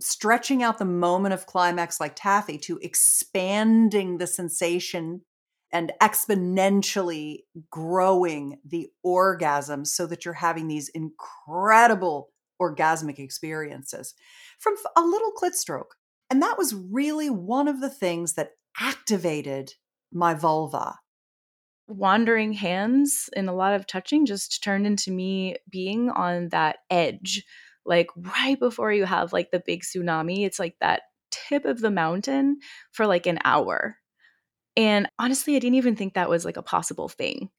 stretching out the moment of climax like taffy to expanding the sensation and exponentially growing the orgasm so that you're having these incredible orgasmic experiences from a little clit stroke. And that was really one of the things that activated my vulva wandering hands and a lot of touching just turned into me being on that edge like right before you have like the big tsunami it's like that tip of the mountain for like an hour and honestly i didn't even think that was like a possible thing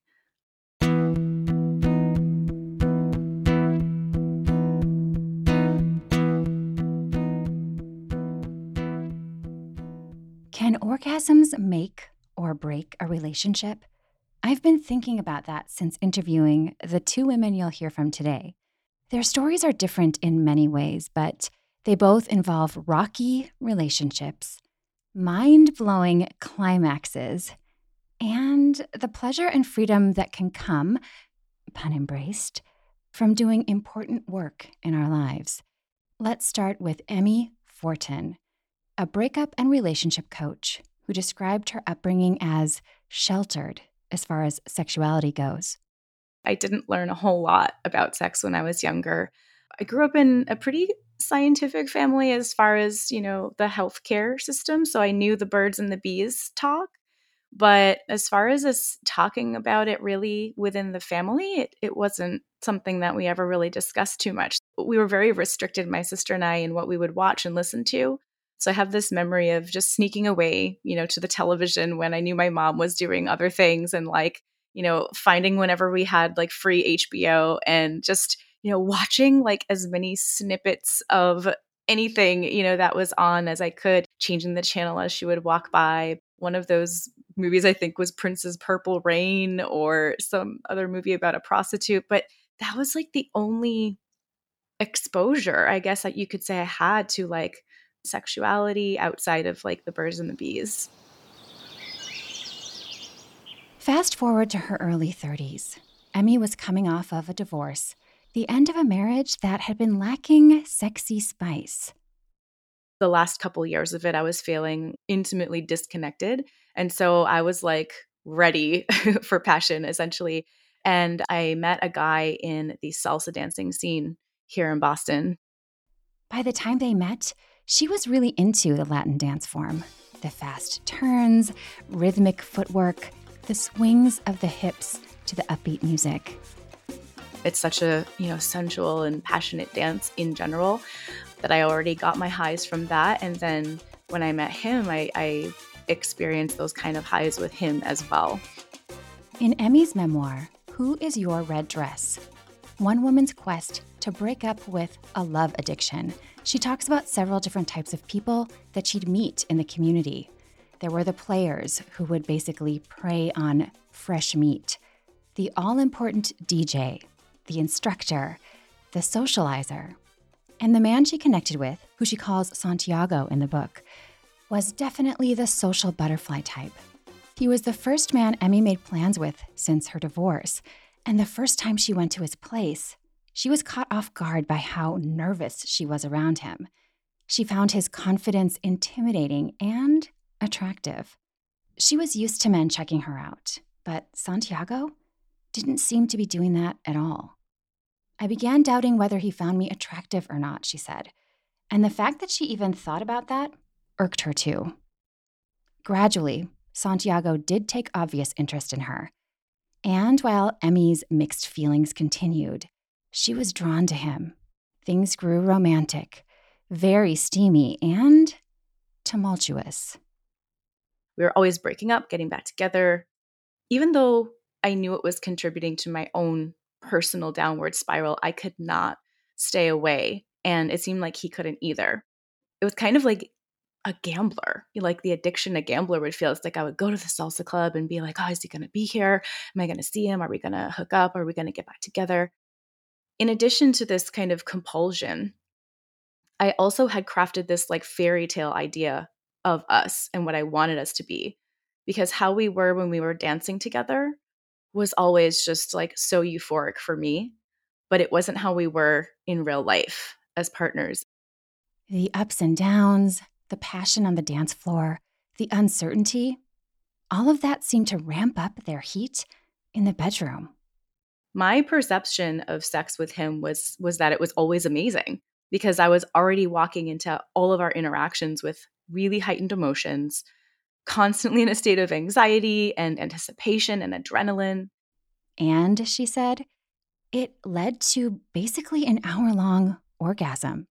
Can orgasms make or break a relationship? I've been thinking about that since interviewing the two women you'll hear from today. Their stories are different in many ways, but they both involve rocky relationships, mind blowing climaxes, and the pleasure and freedom that can come, pun embraced, from doing important work in our lives. Let's start with Emmy Fortin, a breakup and relationship coach who described her upbringing as sheltered as far as sexuality goes? I didn't learn a whole lot about sex when I was younger. I grew up in a pretty scientific family as far as, you know, the healthcare system. So I knew the birds and the bees talk. But as far as us talking about it really within the family, it, it wasn't something that we ever really discussed too much. We were very restricted, my sister and I, in what we would watch and listen to. So I have this memory of just sneaking away, you know, to the television when I knew my mom was doing other things and like, you know, finding whenever we had like free HBO and just, you know, watching like as many snippets of anything, you know, that was on as I could, changing the channel as she would walk by. One of those movies I think was Prince's Purple Rain or some other movie about a prostitute, but that was like the only exposure, I guess that you could say I had to like sexuality outside of like the birds and the bees. Fast forward to her early 30s. Emmy was coming off of a divorce, the end of a marriage that had been lacking sexy spice. The last couple years of it, I was feeling intimately disconnected. And so I was like ready for passion, essentially. And I met a guy in the salsa dancing scene here in Boston. By the time they met, she was really into the Latin dance form the fast turns, rhythmic footwork, the swings of the hips to the upbeat music. It's such a, you know, sensual and passionate dance in general that I already got my highs from that. And then when I met him, I, I experienced those kind of highs with him as well. In Emmy's memoir, Who is Your Red Dress? One woman's quest to break up with a love addiction she talks about several different types of people that she'd meet in the community. There were the players who would basically prey on fresh meat, the all important DJ, the instructor, the socializer. And the man she connected with, who she calls Santiago in the book, was definitely the social butterfly type. He was the first man Emmy made plans with since her divorce, and the first time she went to his place, she was caught off guard by how nervous she was around him. She found his confidence intimidating and attractive. She was used to men checking her out, but Santiago didn't seem to be doing that at all. I began doubting whether he found me attractive or not, she said, and the fact that she even thought about that irked her too. Gradually, Santiago did take obvious interest in her. And while Emmy's mixed feelings continued, she was drawn to him. Things grew romantic, very steamy, and tumultuous. We were always breaking up, getting back together. Even though I knew it was contributing to my own personal downward spiral, I could not stay away. And it seemed like he couldn't either. It was kind of like a gambler, like the addiction a gambler would feel. It's like I would go to the salsa club and be like, oh, is he going to be here? Am I going to see him? Are we going to hook up? Are we going to get back together? In addition to this kind of compulsion, I also had crafted this like fairy tale idea of us and what I wanted us to be. Because how we were when we were dancing together was always just like so euphoric for me, but it wasn't how we were in real life as partners. The ups and downs, the passion on the dance floor, the uncertainty, all of that seemed to ramp up their heat in the bedroom. My perception of sex with him was was that it was always amazing because I was already walking into all of our interactions with really heightened emotions, constantly in a state of anxiety and anticipation and adrenaline. And she said, it led to basically an hour long orgasm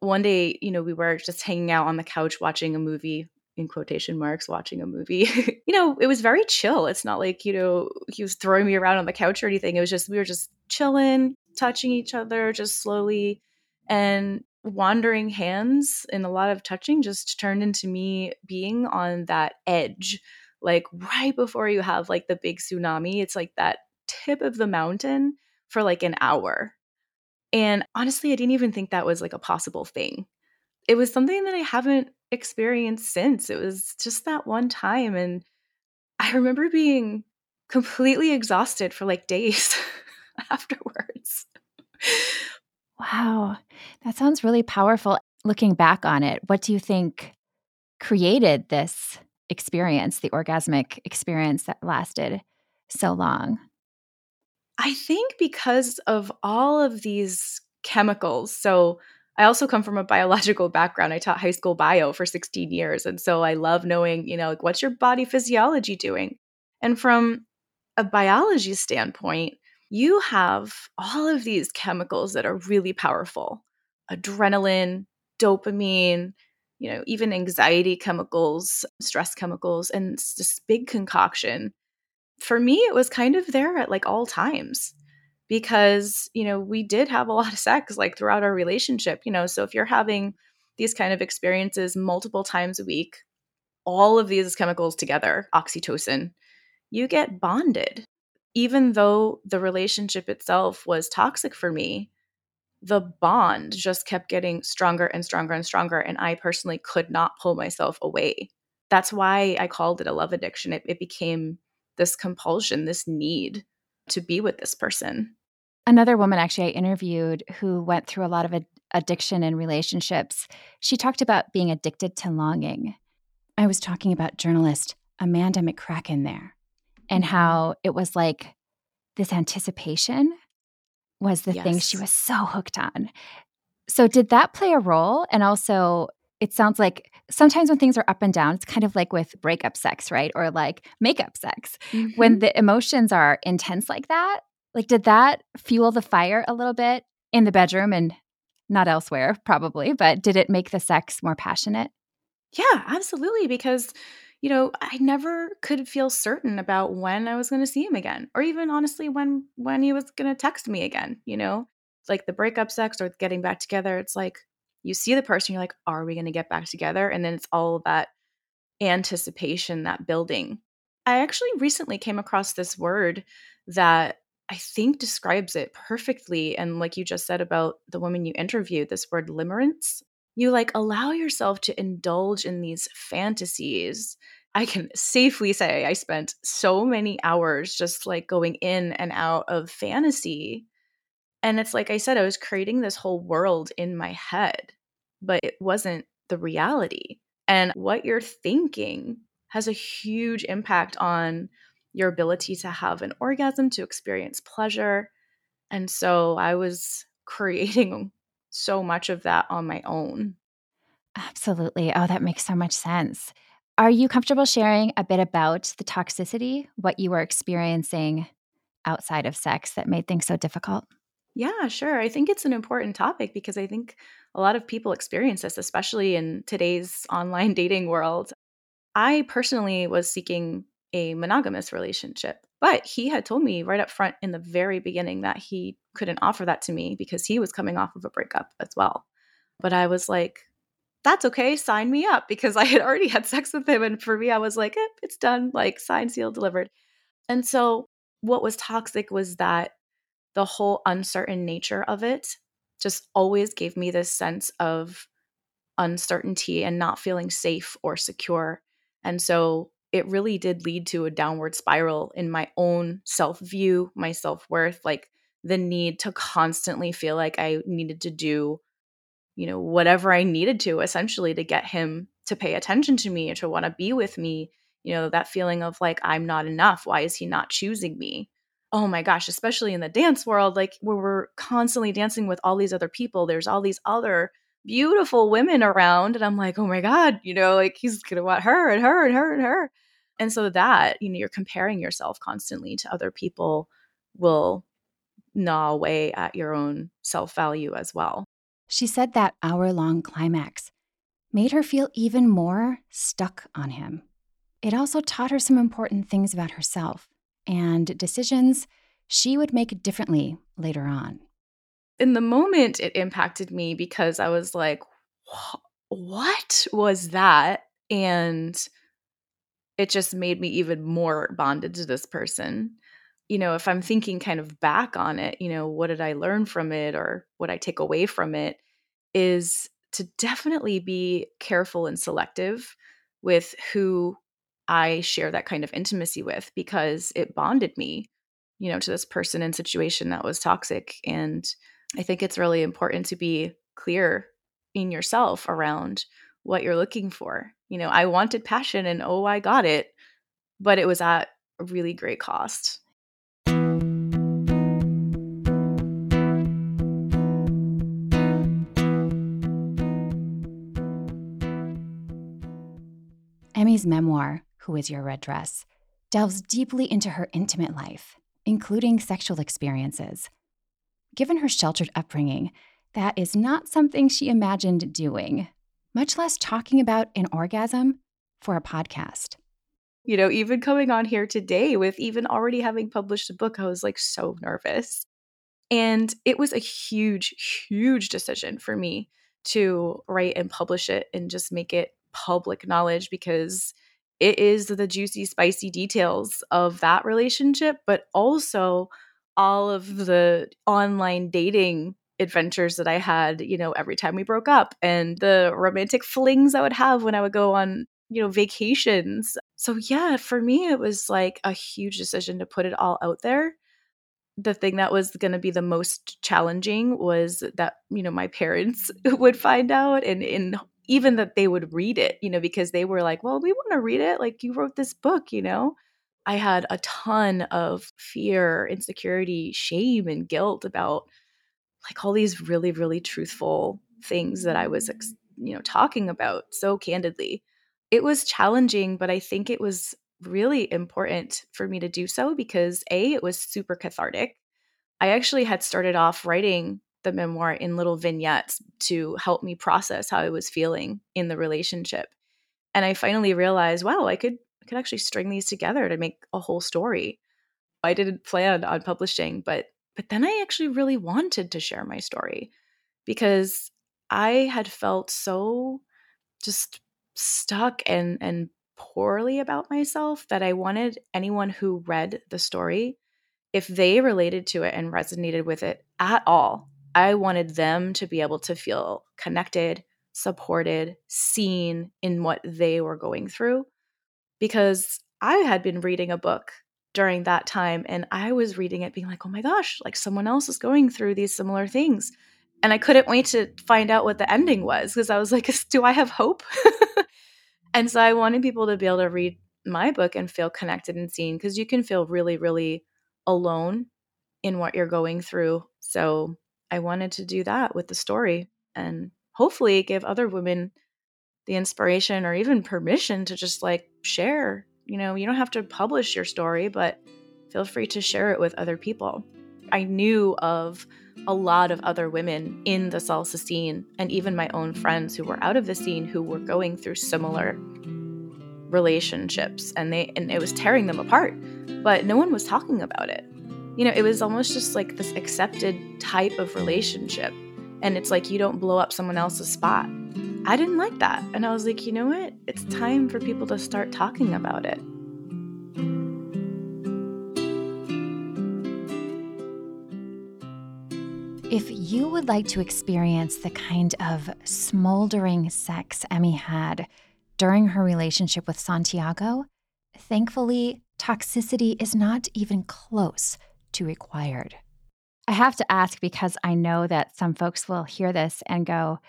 one day, you know, we were just hanging out on the couch watching a movie in quotation marks watching a movie. you know, it was very chill. It's not like, you know, he was throwing me around on the couch or anything. It was just we were just chilling, touching each other just slowly and wandering hands and a lot of touching just turned into me being on that edge like right before you have like the big tsunami. It's like that tip of the mountain for like an hour and honestly, I didn't even think that was like a possible thing. It was something that I haven't experienced since. It was just that one time. And I remember being completely exhausted for like days afterwards. Wow. That sounds really powerful. Looking back on it, what do you think created this experience, the orgasmic experience that lasted so long? I think because of all of these chemicals. So I also come from a biological background. I taught high school bio for 16 years. And so I love knowing, you know, like what's your body physiology doing? And from a biology standpoint, you have all of these chemicals that are really powerful adrenaline, dopamine, you know, even anxiety chemicals, stress chemicals, and this big concoction for me, it was kind of there at like all times because, you know, we did have a lot of sex like throughout our relationship, you know. So if you're having these kind of experiences multiple times a week, all of these chemicals together, oxytocin, you get bonded. Even though the relationship itself was toxic for me, the bond just kept getting stronger and stronger and stronger. And I personally could not pull myself away. That's why I called it a love addiction. It, it became this compulsion, this need to be with this person. Another woman actually I interviewed who went through a lot of ad- addiction in relationships, she talked about being addicted to longing. I was talking about journalist Amanda McCracken there and mm-hmm. how it was like this anticipation was the yes. thing she was so hooked on. So, did that play a role? And also, it sounds like sometimes when things are up and down, it's kind of like with breakup sex, right? Or like makeup sex. Mm-hmm. When the emotions are intense like that, like did that fuel the fire a little bit in the bedroom and not elsewhere, probably, but did it make the sex more passionate? Yeah, absolutely. Because, you know, I never could feel certain about when I was going to see him again, or even honestly when when he was going to text me again. You know, like the breakup sex or getting back together. It's like you see the person, you're like, are we going to get back together? And then it's all that anticipation, that building. I actually recently came across this word that I think describes it perfectly. And like you just said about the woman you interviewed, this word limerence, you like allow yourself to indulge in these fantasies. I can safely say I spent so many hours just like going in and out of fantasy and it's like I said, I was creating this whole world in my head, but it wasn't the reality. And what you're thinking has a huge impact on your ability to have an orgasm, to experience pleasure. And so I was creating so much of that on my own. Absolutely. Oh, that makes so much sense. Are you comfortable sharing a bit about the toxicity, what you were experiencing outside of sex that made things so difficult? Yeah, sure. I think it's an important topic because I think a lot of people experience this, especially in today's online dating world. I personally was seeking a monogamous relationship, but he had told me right up front in the very beginning that he couldn't offer that to me because he was coming off of a breakup as well. But I was like, that's okay, sign me up because I had already had sex with him. And for me, I was like, eh, it's done, like signed, sealed, delivered. And so what was toxic was that the whole uncertain nature of it just always gave me this sense of uncertainty and not feeling safe or secure. And so it really did lead to a downward spiral in my own self view, my self worth, like the need to constantly feel like I needed to do, you know, whatever I needed to essentially to get him to pay attention to me to want to be with me. You know, that feeling of like, I'm not enough. Why is he not choosing me? oh my gosh, especially in the dance world, like where we're constantly dancing with all these other people, there's all these other beautiful women around. And I'm like, oh my God, you know, like he's going to want her and her and her and her. And so that, you know, you're comparing yourself constantly to other people will gnaw away at your own self value as well. She said that hour long climax made her feel even more stuck on him. It also taught her some important things about herself and decisions she would make differently later on. In the moment, it impacted me because I was like, what was that? And it just made me even more bonded to this person. You know, if I'm thinking kind of back on it, you know, what did I learn from it or what I take away from it is to definitely be careful and selective with who I share that kind of intimacy with because it bonded me, you know, to this person and situation that was toxic. And I think it's really important to be clear in yourself around what you're looking for. You know, I wanted passion and oh, I got it, but it was at a really great cost. Emmy's memoir, who is Your Red Dress, delves deeply into her intimate life, including sexual experiences. Given her sheltered upbringing, that is not something she imagined doing, much less talking about an orgasm for a podcast. You know, even coming on here today with even already having published a book, I was like so nervous. And it was a huge, huge decision for me to write and publish it and just make it public knowledge because it is the juicy, spicy details of that relationship, but also all of the online dating adventures that I had, you know, every time we broke up and the romantic flings I would have when I would go on, you know, vacations. So, yeah, for me, it was like a huge decision to put it all out there. The thing that was going to be the most challenging was that, you know, my parents would find out and in even that they would read it, you know, because they were like, well, we want to read it. Like, you wrote this book, you know? I had a ton of fear, insecurity, shame, and guilt about like all these really, really truthful things that I was, you know, talking about so candidly. It was challenging, but I think it was really important for me to do so because A, it was super cathartic. I actually had started off writing the memoir in little vignettes to help me process how I was feeling in the relationship. And I finally realized, wow, I could I could actually string these together to make a whole story. I didn't plan on publishing, but but then I actually really wanted to share my story because I had felt so just stuck and and poorly about myself that I wanted anyone who read the story if they related to it and resonated with it at all I wanted them to be able to feel connected, supported, seen in what they were going through. Because I had been reading a book during that time and I was reading it being like, oh my gosh, like someone else is going through these similar things. And I couldn't wait to find out what the ending was because I was like, do I have hope? and so I wanted people to be able to read my book and feel connected and seen because you can feel really, really alone in what you're going through. So I wanted to do that with the story and hopefully give other women the inspiration or even permission to just like share. You know, you don't have to publish your story, but feel free to share it with other people. I knew of a lot of other women in the salsa scene and even my own friends who were out of the scene who were going through similar relationships and they and it was tearing them apart but no one was talking about it you know, it was almost just like this accepted type of relationship. And it's like you don't blow up someone else's spot. I didn't like that. And I was like, you know what? It's time for people to start talking about it. If you would like to experience the kind of smoldering sex Emmy had during her relationship with Santiago, thankfully, toxicity is not even close to required. I have to ask because I know that some folks will hear this and go,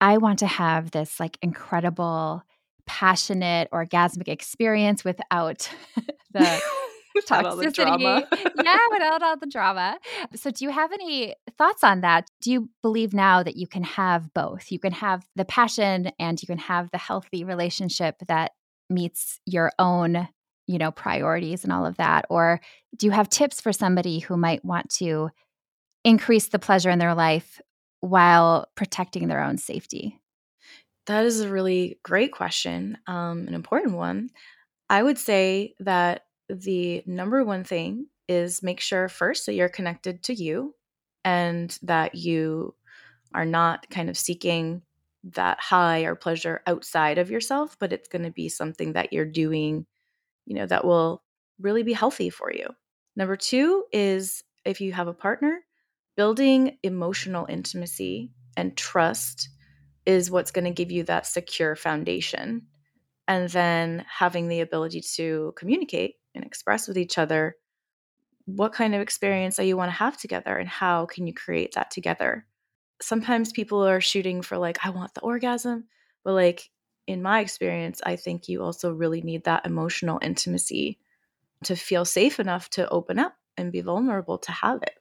I want to have this like incredible, passionate, orgasmic experience without the toxicity. The yeah, without all the drama. So, do you have any thoughts on that? Do you believe now that you can have both? You can have the passion and you can have the healthy relationship that meets your own, you know, priorities and all of that? Or do you have tips for somebody who might want to increase the pleasure in their life while protecting their own safety? That is a really great question, um, an important one. I would say that the number one thing is make sure first that you're connected to you and that you are not kind of seeking that high or pleasure outside of yourself, but it's going to be something that you're doing, you know, that will really be healthy for you. Number two is if you have a partner, building emotional intimacy and trust is what's going to give you that secure foundation. And then having the ability to communicate and express with each other what kind of experience that you want to have together and how can you create that together. Sometimes people are shooting for like, I want the orgasm, but like in my experience, I think you also really need that emotional intimacy to feel safe enough to open up and be vulnerable to have it.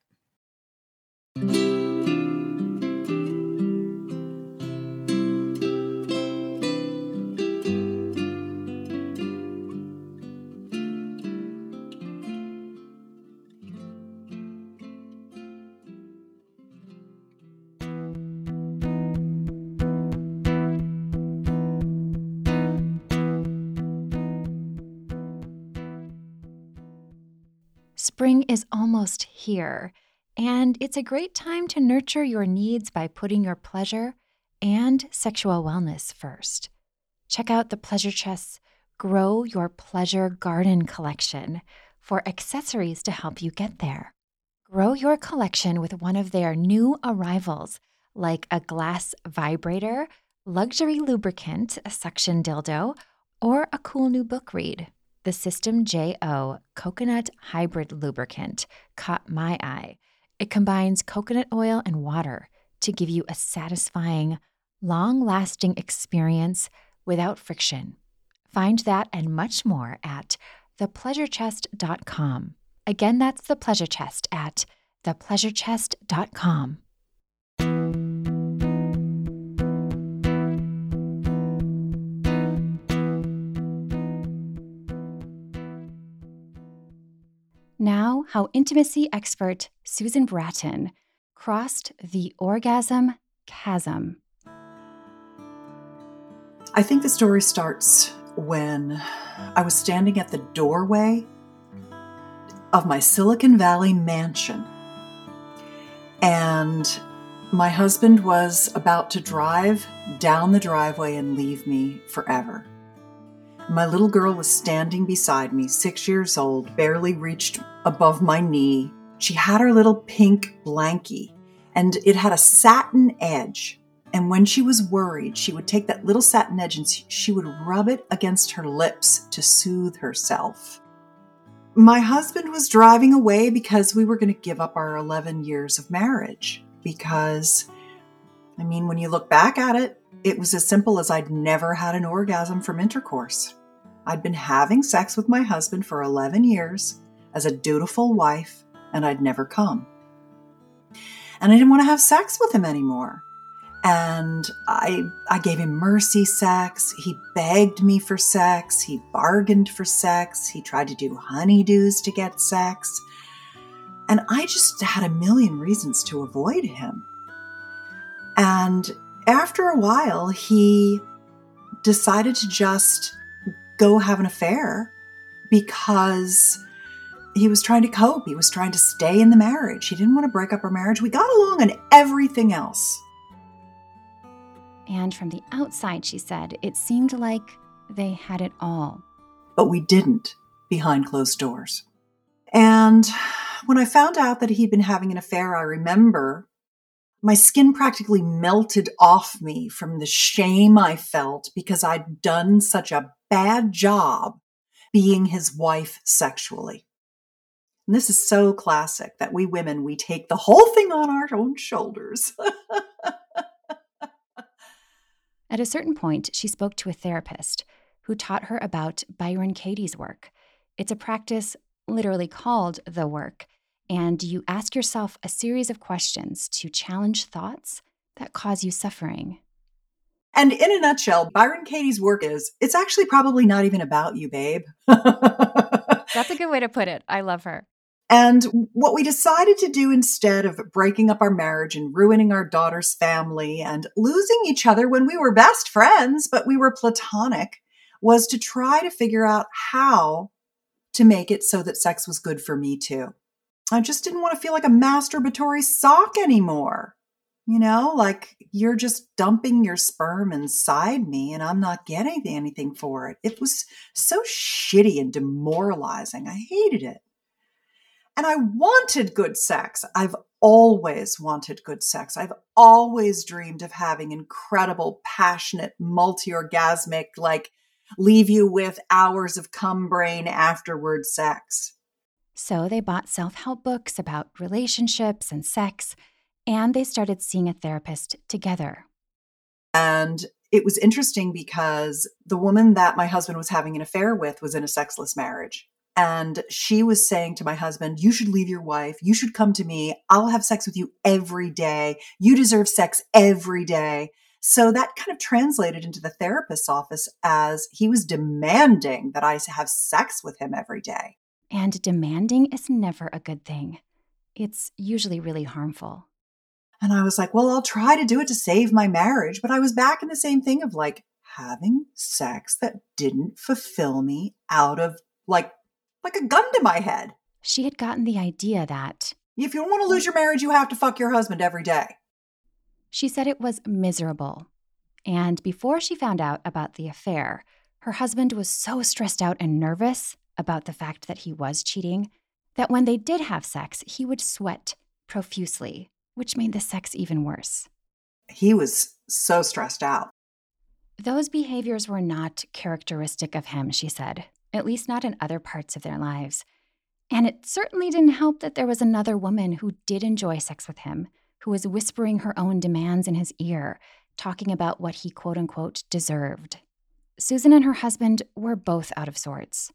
Spring is almost here and it's a great time to nurture your needs by putting your pleasure and sexual wellness first. Check out the Pleasure Chest's Grow Your Pleasure Garden collection for accessories to help you get there. Grow your collection with one of their new arrivals, like a glass vibrator, luxury lubricant, a suction dildo, or a cool new book read. The System JO Coconut Hybrid Lubricant caught my eye it combines coconut oil and water to give you a satisfying, long lasting experience without friction. Find that and much more at thepleasurechest.com. Again, that's the pleasure chest at thepleasurechest.com. how intimacy expert Susan Bratton crossed the orgasm chasm. I think the story starts when I was standing at the doorway of my Silicon Valley mansion. And my husband was about to drive down the driveway and leave me forever. My little girl was standing beside me, six years old, barely reached above my knee. She had her little pink blankie, and it had a satin edge. And when she was worried, she would take that little satin edge and she would rub it against her lips to soothe herself. My husband was driving away because we were going to give up our 11 years of marriage. Because, I mean, when you look back at it, it was as simple as I'd never had an orgasm from intercourse. I'd been having sex with my husband for 11 years as a dutiful wife, and I'd never come. And I didn't want to have sex with him anymore. And I, I gave him mercy sex. He begged me for sex. He bargained for sex. He tried to do honeydews to get sex. And I just had a million reasons to avoid him. And after a while, he decided to just go have an affair because he was trying to cope. He was trying to stay in the marriage. He didn't want to break up our marriage. We got along on everything else. And from the outside, she said, it seemed like they had it all. But we didn't behind closed doors. And when I found out that he'd been having an affair, I remember my skin practically melted off me from the shame I felt because I'd done such a bad job being his wife sexually. And this is so classic that we women, we take the whole thing on our own shoulders. At a certain point, she spoke to a therapist who taught her about Byron Katie's work. It's a practice literally called the work, and you ask yourself a series of questions to challenge thoughts that cause you suffering. And in a nutshell, Byron Katie's work is it's actually probably not even about you, babe. That's a good way to put it. I love her. And what we decided to do instead of breaking up our marriage and ruining our daughter's family and losing each other when we were best friends, but we were platonic, was to try to figure out how to make it so that sex was good for me too. I just didn't want to feel like a masturbatory sock anymore. You know, like you're just dumping your sperm inside me and I'm not getting anything for it. It was so shitty and demoralizing. I hated it. And I wanted good sex. I've always wanted good sex. I've always dreamed of having incredible, passionate, multi orgasmic, like leave you with hours of cum brain afterward sex. So they bought self help books about relationships and sex, and they started seeing a therapist together. And it was interesting because the woman that my husband was having an affair with was in a sexless marriage. And she was saying to my husband, You should leave your wife. You should come to me. I'll have sex with you every day. You deserve sex every day. So that kind of translated into the therapist's office as he was demanding that I have sex with him every day. And demanding is never a good thing. It's usually really harmful. And I was like, well, I'll try to do it to save my marriage. But I was back in the same thing of like having sex that didn't fulfill me out of like, like a gun to my head. She had gotten the idea that if you don't want to lose your marriage, you have to fuck your husband every day. She said it was miserable. And before she found out about the affair, her husband was so stressed out and nervous about the fact that he was cheating that when they did have sex, he would sweat profusely, which made the sex even worse. He was so stressed out. Those behaviors were not characteristic of him, she said, at least not in other parts of their lives. And it certainly didn't help that there was another woman who did enjoy sex with him, who was whispering her own demands in his ear, talking about what he quote unquote deserved. Susan and her husband were both out of sorts.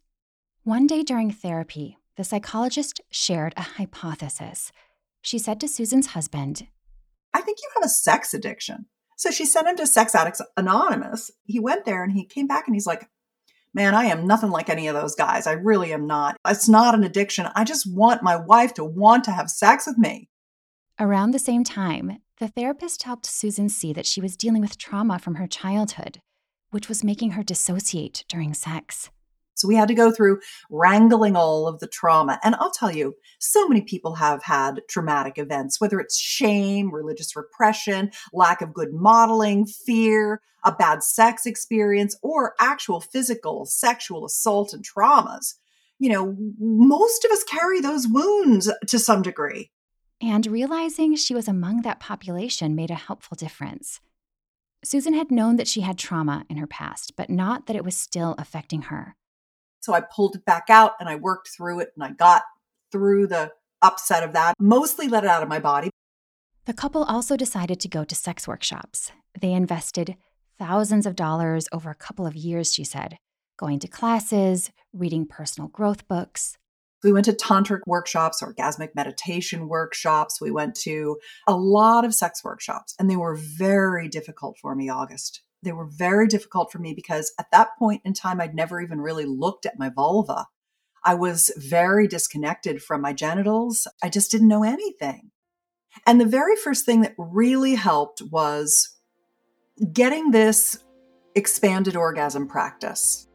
One day during therapy, the psychologist shared a hypothesis. She said to Susan's husband, I think you have a sex addiction. So she sent him to Sex Addicts Anonymous. He went there and he came back and he's like, Man, I am nothing like any of those guys. I really am not. It's not an addiction. I just want my wife to want to have sex with me. Around the same time, the therapist helped Susan see that she was dealing with trauma from her childhood, which was making her dissociate during sex. So we had to go through wrangling all of the trauma. And I'll tell you, so many people have had traumatic events, whether it's shame, religious repression, lack of good modeling, fear, a bad sex experience, or actual physical, sexual assault and traumas. You know, most of us carry those wounds to some degree. And realizing she was among that population made a helpful difference. Susan had known that she had trauma in her past, but not that it was still affecting her. So I pulled it back out and I worked through it and I got through the upset of that, mostly let it out of my body. The couple also decided to go to sex workshops. They invested thousands of dollars over a couple of years, she said, going to classes, reading personal growth books. We went to tantric workshops, orgasmic meditation workshops. We went to a lot of sex workshops, and they were very difficult for me, August. They were very difficult for me because at that point in time, I'd never even really looked at my vulva. I was very disconnected from my genitals. I just didn't know anything. And the very first thing that really helped was getting this expanded orgasm practice.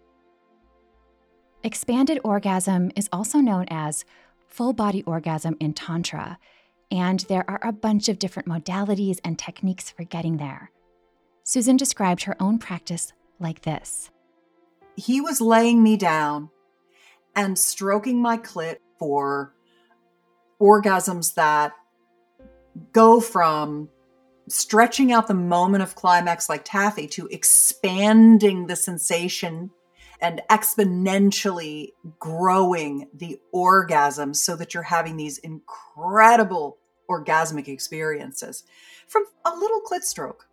Expanded orgasm is also known as full body orgasm in Tantra, and there are a bunch of different modalities and techniques for getting there. Susan described her own practice like this He was laying me down and stroking my clit for orgasms that go from stretching out the moment of climax like taffy to expanding the sensation and exponentially growing the orgasm so that you're having these incredible orgasmic experiences from a little clit stroke.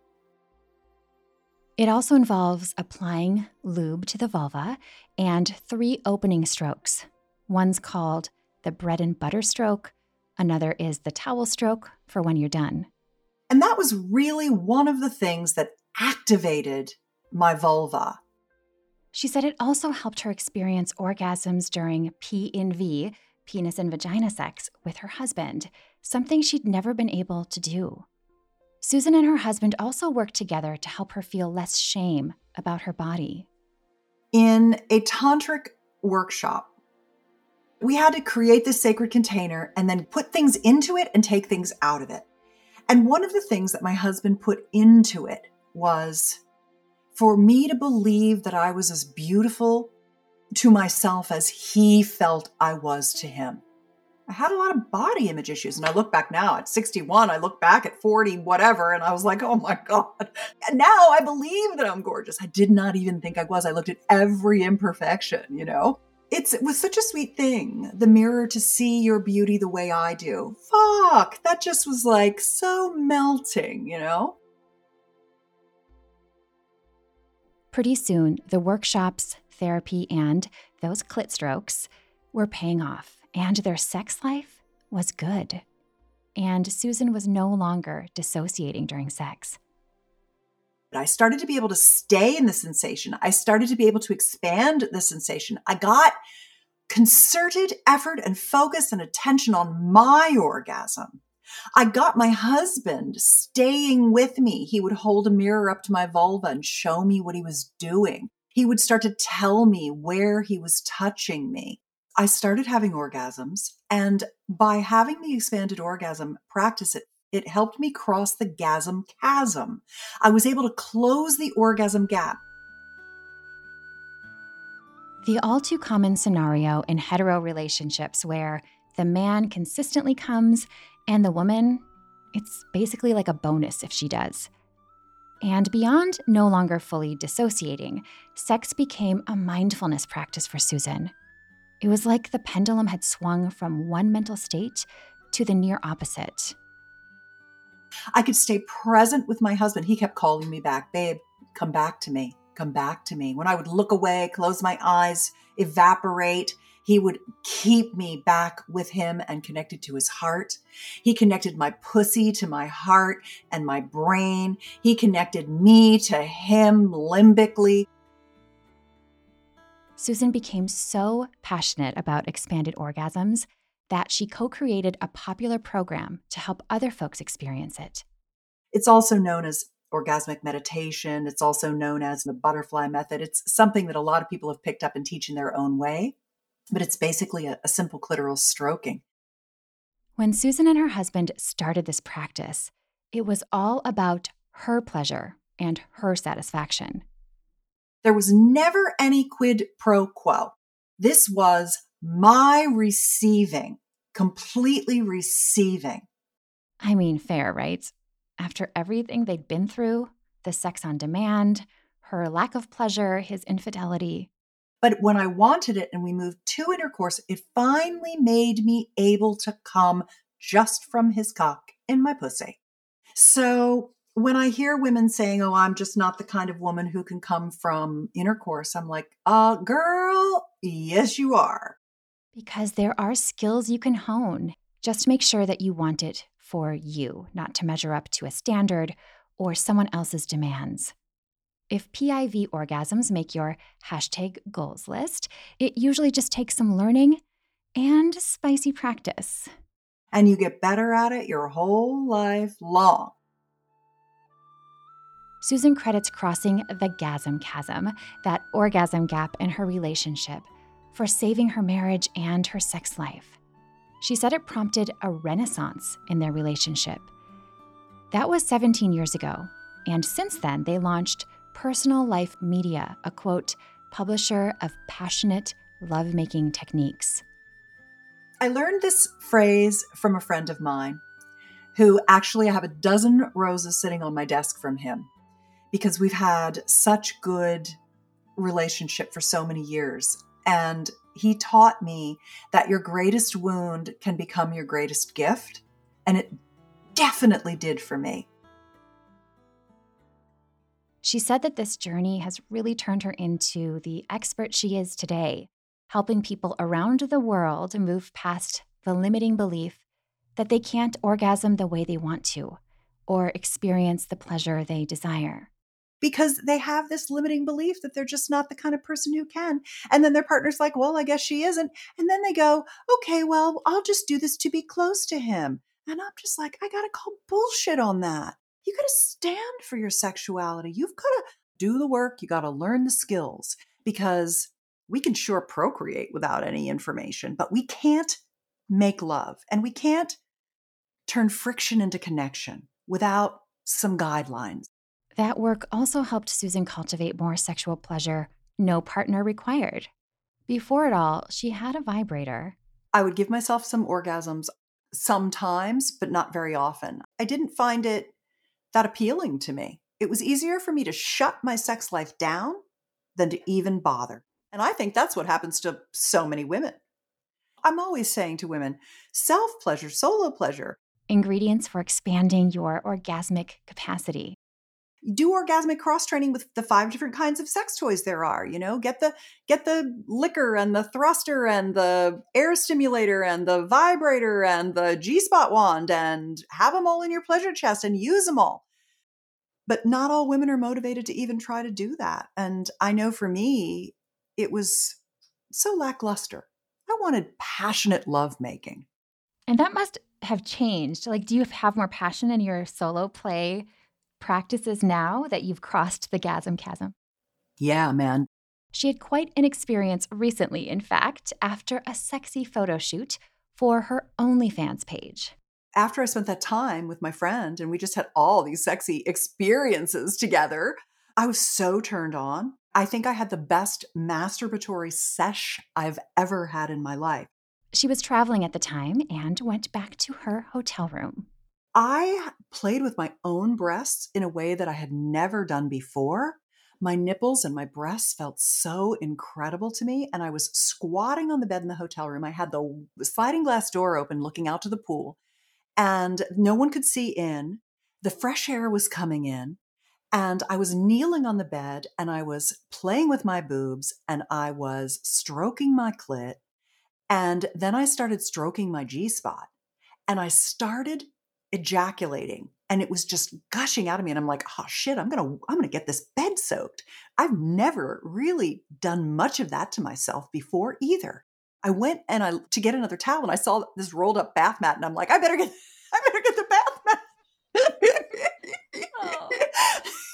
It also involves applying lube to the vulva and three opening strokes. One's called the bread and butter stroke, another is the towel stroke for when you're done. And that was really one of the things that activated my vulva. She said it also helped her experience orgasms during P in V, penis and vagina sex, with her husband, something she'd never been able to do. Susan and her husband also worked together to help her feel less shame about her body. In a tantric workshop, we had to create this sacred container and then put things into it and take things out of it. And one of the things that my husband put into it was for me to believe that I was as beautiful to myself as he felt I was to him. I had a lot of body image issues. And I look back now at 61, I look back at 40, whatever, and I was like, oh my God. And now I believe that I'm gorgeous. I did not even think I was. I looked at every imperfection, you know? It's, it was such a sweet thing. The mirror to see your beauty the way I do. Fuck, that just was like so melting, you know? Pretty soon, the workshops, therapy, and those clit strokes were paying off and their sex life was good. And Susan was no longer dissociating during sex. I started to be able to stay in the sensation. I started to be able to expand the sensation. I got concerted effort and focus and attention on my orgasm. I got my husband staying with me. He would hold a mirror up to my vulva and show me what he was doing. He would start to tell me where he was touching me. I started having orgasms. And by having the expanded orgasm practice, it, it helped me cross the gasm chasm. I was able to close the orgasm gap. The all too common scenario in hetero relationships where the man consistently comes and the woman, it's basically like a bonus if she does. And beyond no longer fully dissociating, sex became a mindfulness practice for Susan. It was like the pendulum had swung from one mental state to the near opposite. I could stay present with my husband. He kept calling me back, babe, come back to me, come back to me. When I would look away, close my eyes, evaporate, he would keep me back with him and connected to his heart. He connected my pussy to my heart and my brain. He connected me to him limbically. Susan became so passionate about expanded orgasms that she co created a popular program to help other folks experience it. It's also known as orgasmic meditation. It's also known as the butterfly method. It's something that a lot of people have picked up and teach in their own way, but it's basically a, a simple clitoral stroking. When Susan and her husband started this practice, it was all about her pleasure and her satisfaction. There was never any quid pro quo. This was my receiving, completely receiving. I mean, fair, right? After everything they'd been through the sex on demand, her lack of pleasure, his infidelity. But when I wanted it and we moved to intercourse, it finally made me able to come just from his cock in my pussy. So when I hear women saying, "Oh, I'm just not the kind of woman who can come from intercourse," I'm like, "Uh, girl, yes you are." Because there are skills you can hone. Just make sure that you want it for you, not to measure up to a standard or someone else's demands. If PIV orgasms make your hashtag goals list, it usually just takes some learning and spicy practice. And you get better at it your whole life long. Susan credits crossing the gasm chasm, that orgasm gap in her relationship, for saving her marriage and her sex life. She said it prompted a renaissance in their relationship. That was 17 years ago, And since then, they launched Personal Life Media, a quote, publisher of passionate lovemaking techniques. I learned this phrase from a friend of mine who actually I have a dozen roses sitting on my desk from him because we've had such good relationship for so many years and he taught me that your greatest wound can become your greatest gift and it definitely did for me. She said that this journey has really turned her into the expert she is today, helping people around the world move past the limiting belief that they can't orgasm the way they want to or experience the pleasure they desire. Because they have this limiting belief that they're just not the kind of person who can. And then their partner's like, well, I guess she isn't. And then they go, okay, well, I'll just do this to be close to him. And I'm just like, I got to call bullshit on that. You got to stand for your sexuality. You've got to do the work. You got to learn the skills because we can sure procreate without any information, but we can't make love and we can't turn friction into connection without some guidelines. That work also helped Susan cultivate more sexual pleasure, no partner required. Before it all, she had a vibrator. I would give myself some orgasms sometimes, but not very often. I didn't find it that appealing to me. It was easier for me to shut my sex life down than to even bother. And I think that's what happens to so many women. I'm always saying to women self pleasure, solo pleasure, ingredients for expanding your orgasmic capacity. Do orgasmic cross training with the five different kinds of sex toys there are. You know, get the get the licker and the thruster and the air stimulator and the vibrator and the G spot wand and have them all in your pleasure chest and use them all. But not all women are motivated to even try to do that. And I know for me, it was so lackluster. I wanted passionate lovemaking. And that must have changed? Like, do you have more passion in your solo play practices now that you've crossed the gasm chasm? Yeah, man. She had quite an experience recently, in fact, after a sexy photo shoot for her OnlyFans page. After I spent that time with my friend and we just had all these sexy experiences together, I was so turned on. I think I had the best masturbatory sesh I've ever had in my life. She was traveling at the time and went back to her hotel room. I played with my own breasts in a way that I had never done before. My nipples and my breasts felt so incredible to me. And I was squatting on the bed in the hotel room. I had the sliding glass door open looking out to the pool, and no one could see in. The fresh air was coming in. And I was kneeling on the bed and I was playing with my boobs and I was stroking my clit and then I started stroking my G spot and I started ejaculating and it was just gushing out of me and I'm like, "Oh shit, I'm to I'm to get this bed soaked." I've never really done much of that to myself before either. I went and I to get another towel and I saw this rolled up bath mat and I'm like, "I better get I better get the bath mat." oh.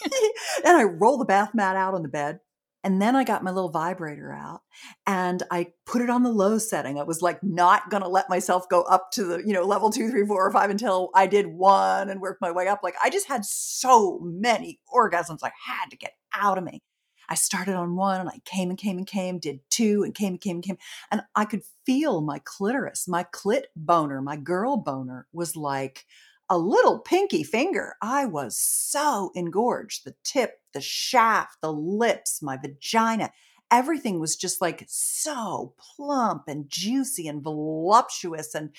and I roll the bath mat out on the bed and then I got my little vibrator out and I put it on the low setting. I was like not going to let myself go up to the, you know, level two, three, four, or five until I did one and worked my way up. Like I just had so many orgasms I had to get out of me. I started on one and I came and came and came, did two and came and came and came. And I could feel my clitoris, my clit boner, my girl boner was like, a little pinky finger. I was so engorged. The tip, the shaft, the lips, my vagina, everything was just like so plump and juicy and voluptuous and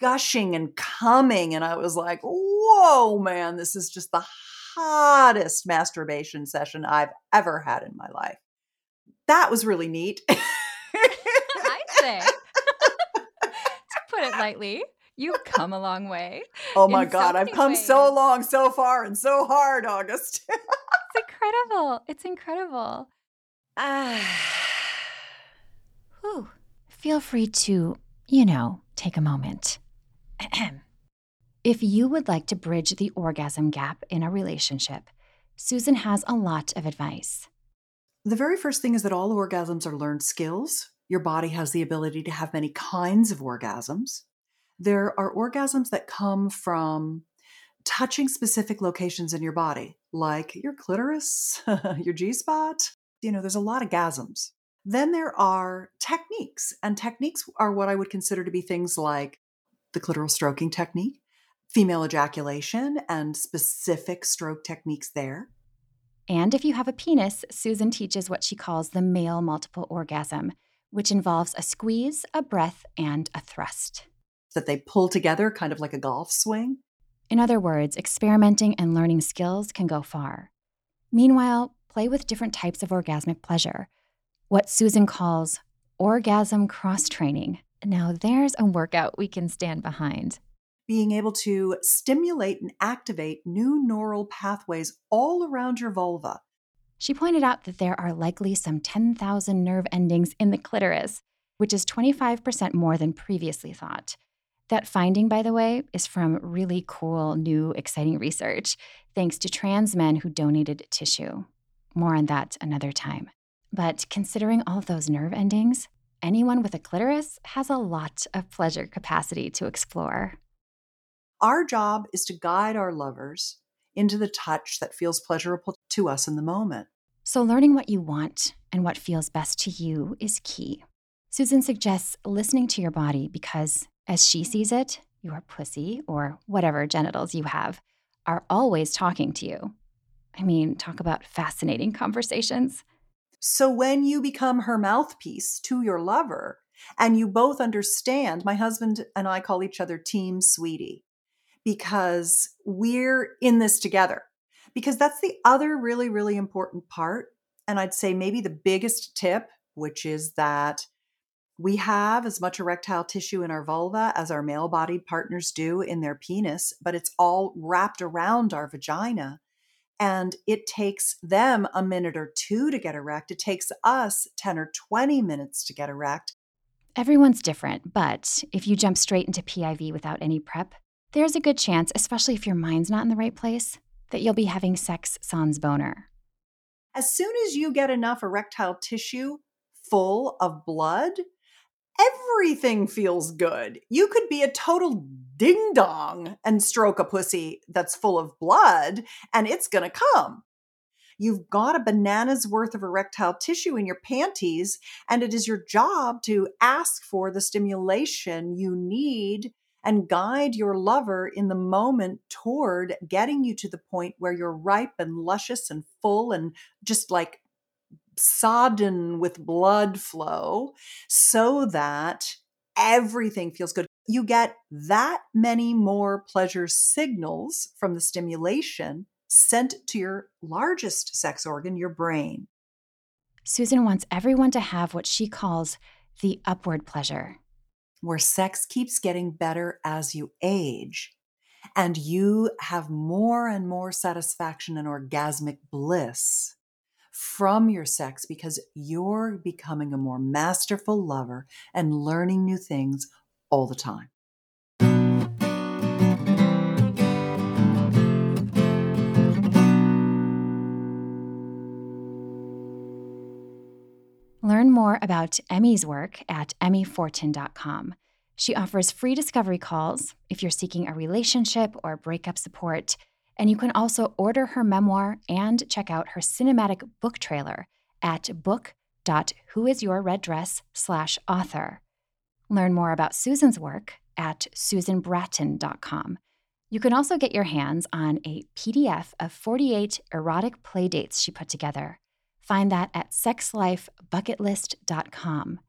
gushing and coming. And I was like, whoa, man, this is just the hottest masturbation session I've ever had in my life. That was really neat. I'd say, to put it lightly. You've come a long way. Oh my God, so I've come ways. so long, so far, and so hard, August. it's incredible. It's incredible. Ah. Whew. Feel free to, you know, take a moment. if you would like to bridge the orgasm gap in a relationship, Susan has a lot of advice. The very first thing is that all orgasms are learned skills. Your body has the ability to have many kinds of orgasms. There are orgasms that come from touching specific locations in your body, like your clitoris, your G spot. You know, there's a lot of gasms. Then there are techniques, and techniques are what I would consider to be things like the clitoral stroking technique, female ejaculation, and specific stroke techniques there. And if you have a penis, Susan teaches what she calls the male multiple orgasm, which involves a squeeze, a breath, and a thrust. That they pull together, kind of like a golf swing. In other words, experimenting and learning skills can go far. Meanwhile, play with different types of orgasmic pleasure, what Susan calls orgasm cross training. Now, there's a workout we can stand behind. Being able to stimulate and activate new neural pathways all around your vulva. She pointed out that there are likely some 10,000 nerve endings in the clitoris, which is 25% more than previously thought. That finding, by the way, is from really cool, new, exciting research, thanks to trans men who donated tissue. More on that another time. But considering all of those nerve endings, anyone with a clitoris has a lot of pleasure capacity to explore. Our job is to guide our lovers into the touch that feels pleasurable to us in the moment. So, learning what you want and what feels best to you is key. Susan suggests listening to your body because, as she sees it, your pussy, or whatever genitals you have, are always talking to you. I mean, talk about fascinating conversations. So when you become her mouthpiece to your lover and you both understand, my husband and I call each other Team Sweetie because we're in this together. Because that's the other really, really important part. And I'd say maybe the biggest tip, which is that we have as much erectile tissue in our vulva as our male bodied partners do in their penis, but it's all wrapped around our vagina and it takes them a minute or two to get erect. It takes us 10 or 20 minutes to get erect. Everyone's different, but if you jump straight into PIV without any prep, there's a good chance, especially if your mind's not in the right place, that you'll be having sex sans boner. As soon as you get enough erectile tissue full of blood, everything feels good. You could be a total ding dong and stroke a pussy that's full of blood, and it's going to come. You've got a banana's worth of erectile tissue in your panties, and it is your job to ask for the stimulation you need and guide your lover in the moment toward getting you to the point where you're ripe and luscious and full and just like sodden with blood flow so that everything feels good. You get that many more pleasure signals from the stimulation sent to your largest sex organ, your brain. Susan wants everyone to have what she calls the upward pleasure, where sex keeps getting better as you age. And you have more and more satisfaction and orgasmic bliss from your sex because you're becoming a more masterful lover and learning new things all the time. Learn more about Emmy's work at emmyfortin.com. She offers free discovery calls if you're seeking a relationship or breakup support and you can also order her memoir and check out her cinematic book trailer at book.whoisyourreddress slash author. Learn more about Susan's work at susanbratton.com. You can also get your hands on a PDF of 48 erotic playdates she put together. Find that at sexlifebucketlist.com.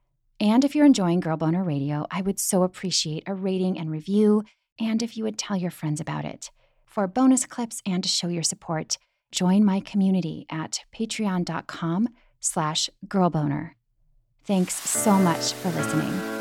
And if you're enjoying Girl Boner Radio, I would so appreciate a rating and review, and if you would tell your friends about it. For bonus clips and to show your support, join my community at patreon.com slash girlboner. Thanks so much for listening.